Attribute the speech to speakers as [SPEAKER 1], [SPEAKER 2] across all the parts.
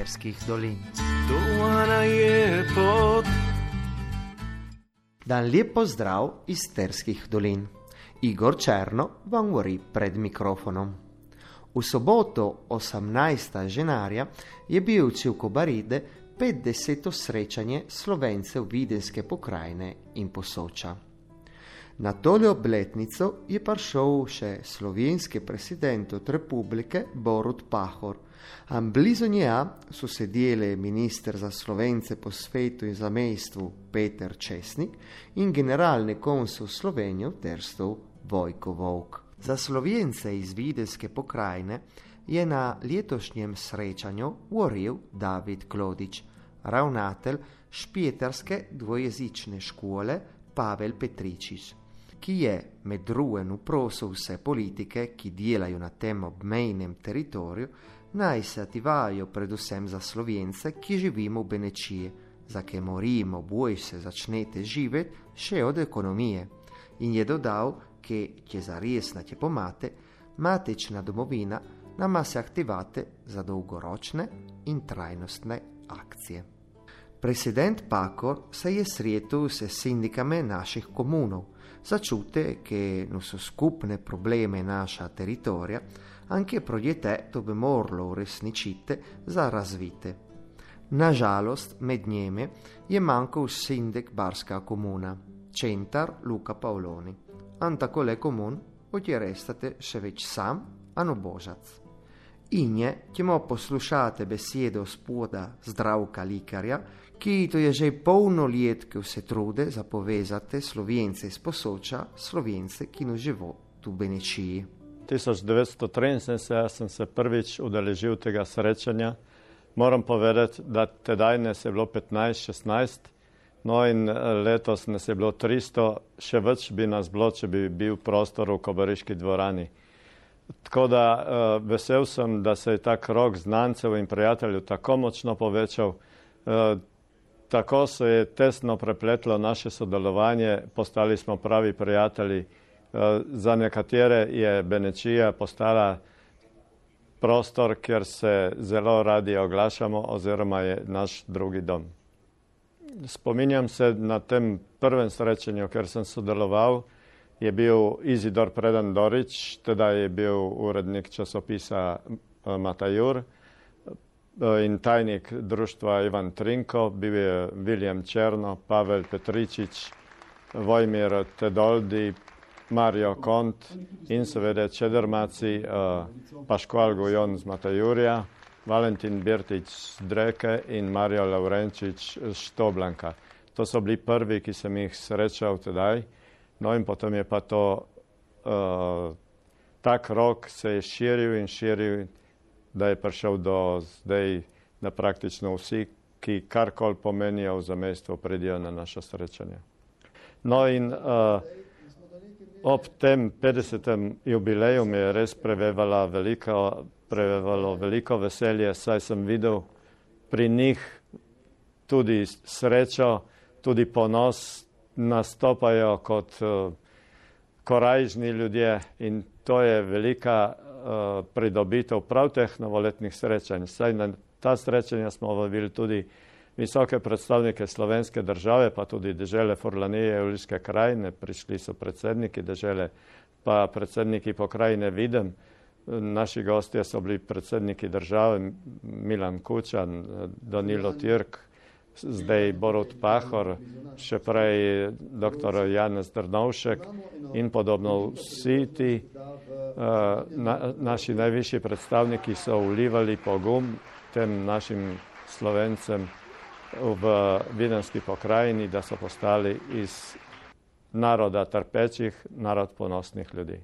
[SPEAKER 1] sterskih dolin. Dan lep pozdrav iz sterskih dolin. Igor Černo vam govori pred mikrofonom. V soboto 18. ženarja je bil v Civkobaride 50. srečanje slovencev Videnske pokrajine in posoča. Na tole obletnico je prišel še slovenski od republike Borut Pahor, a blizu njega so sedeli minister za slovence po svetu in zamejstvu Peter Česnik in generalni konsul Slovenije v Terstvu Vojko Vovk. Za slovence iz Videnske pokrajine je na letošnjem srečanju govoril David Klodič, ravnatelj špietarske dvojezične škole Pavel Petričič ki je med drugim vprosil vse politike, ki delajo na tem obmejnem teritoriju, naj se ativajo predvsem za slovence, ki živimo v Benečiji, za ke morimo, boj se začnete živeti še od ekonomije. In je dodal, che če zares na te pomate, matečna domovina nama se aktivate za dolgoročne in trajnostne akcije. President Pakor se je sretel s sindikame naših komunov, začute che non so skupne probleme naša teritorija, anche progetto bi moralo uresničiti za razvite. Nažalost, med njimi je manjkal sindik Barska komuna, centar Luka Paoloni. An tako le komun, odjerestate še več sam, ano božac. Inje, ki mu poslušate besedo spoda zdravka likarja, ki to je že polno let, ki se trude za povezati slovence iz posoča, slovence, ki no živo tu v Benečiji.
[SPEAKER 2] 1973 sem se prvič udeležil tega srečanja. Moram povedati, da tedaj nas je bilo 15-16, no in eh, letos nas je bilo 300, še več bi nas bilo, če bi bil prostor v Kobariški dvorani. Tako da uh, vesel sem, da se je ta krok znancev in prijateljev tako močno povečal. Uh, tako se je tesno prepletlo naše sodelovanje, postali smo pravi prijatelji. Uh, za nekatere je Benečija postala prostor, kjer se zelo radi oglašamo oziroma je naš drugi dom. Spominjam se na tem prvem srečanju, ker sem sodeloval, je bil Izidor Predan Dorič, teda je bil urednik časopisa eh, Matajur eh, in tajnik društva Ivan Trinko, bil je William Černo, Pavel Petričič, Vojmir Tedoldi, Mario Kont in seveda Čedermaci, uh, Paškval Gujon z Matajurja, Valentin Birtič z Dreke in Mario Laurenčič z Štoblanka. To so bili prvi, ki sem jih srečal tedaj. No in potem je pa to, uh, tak rok se je širil in širil, da je prišel do zdaj, da praktično vsi, ki karkoli pomenijo v zamestvu, pridijo na naše srečanje. No in uh, ob tem 50. jubileju mi je res prevevalo veliko, prevevalo veliko veselje, saj sem videl pri njih tudi srečo, tudi ponos, nastopajo kot uh, korajžni ljudje in to je velika pridobitev prav teh novoletnih srečanj. Saj na ta srečanja smo vabili tudi visoke predstavnike slovenske države, pa tudi dežele Forlanije in Uliške krajine, prišli so predsedniki dežele, pa predsedniki pokrajine Videm. Naši gostje so bili predsedniki države Milan Kučan, Danilo Tirk, zdaj Borut Pahor, še prej dr. Janez Drnovšek in podobno vsi ti uh, na, naši najvišji predstavniki so ulivali pogum tem našim slovencem v videnski pokrajini, da so postali iz naroda trpečih narod ponosnih ljudi.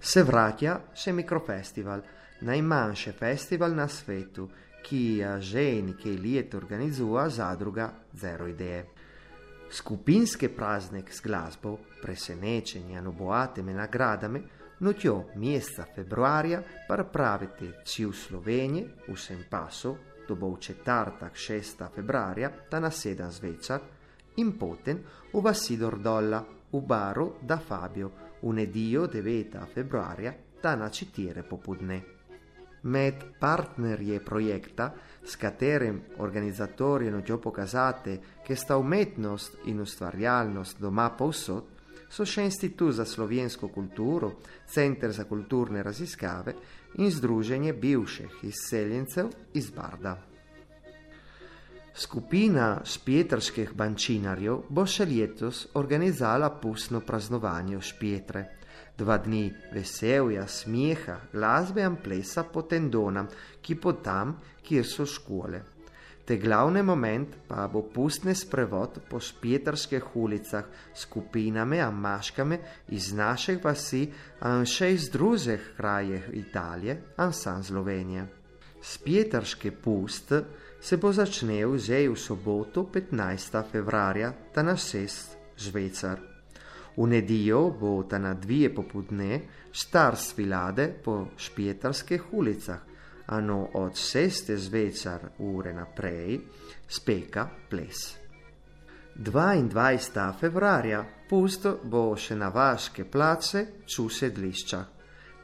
[SPEAKER 1] Se vraća še mikrofestival, najmanjši festival na svetu, ki je že nekaj let organizira zadruga Zero Ideje. Skupinski praznik z glasbo, presenečenje in obogatimi nagradami, notjo meseca februarja pripraviti či v Sloveniji, v Sempasu, to bo v četrtek 6. februarja, ta na 7 zvečer, in potem v Vasidor Dolla, v baru da Fabio, v nedeljo 9. februarja, ta na 4 popodne. Med partnerji projekta, s katerim organizatorji hočejo pokazati, da sta umetnost in ustvarjalnost doma povsod, so še Institut za slovensko kulturo, Center za kulturne raziskave in Združenje bivših izseljencev iz Barda. Skupina špietrskih bančinarjev bo še letos organizala pustno praznovanje v Špietre dva dni veselja, smeha, glasbe in plesa po tendonam, ki po tam, kjer so škole. Te glavni moment pa bo pustni sprevod po špietarskih ulicah s skupinami in maškami iz naših vasi in še iz drugih krajev Italije in San Slovenije. Spietarski pust se bo začel že v soboto 15. februarja, ta na 6. žvecar. V nedeljo bo ta na dvije popudne star svilade po špietarskih ulicah, ano od šeste zvečer ure naprej speka ples. 22. februarja pusto bo še na vaške place ču sedlišča.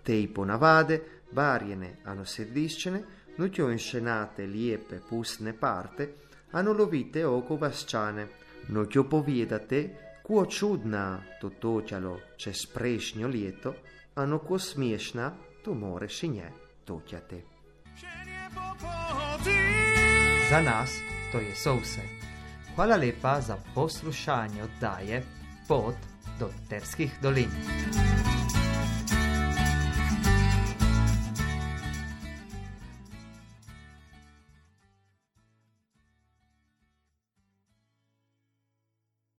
[SPEAKER 1] Tej ponavade, barjene ano sedliščene, nutjo inšenate lijepe pustne parte, ano lovite oko vasčane, nutjo povedate, Kuo čudna to točalo čez prejšnjo leto, ano ko smešna to more še nje točate.
[SPEAKER 3] Za nas to je vse. Hvala lepa za poslušanje oddaje Pot do Terskih dolin.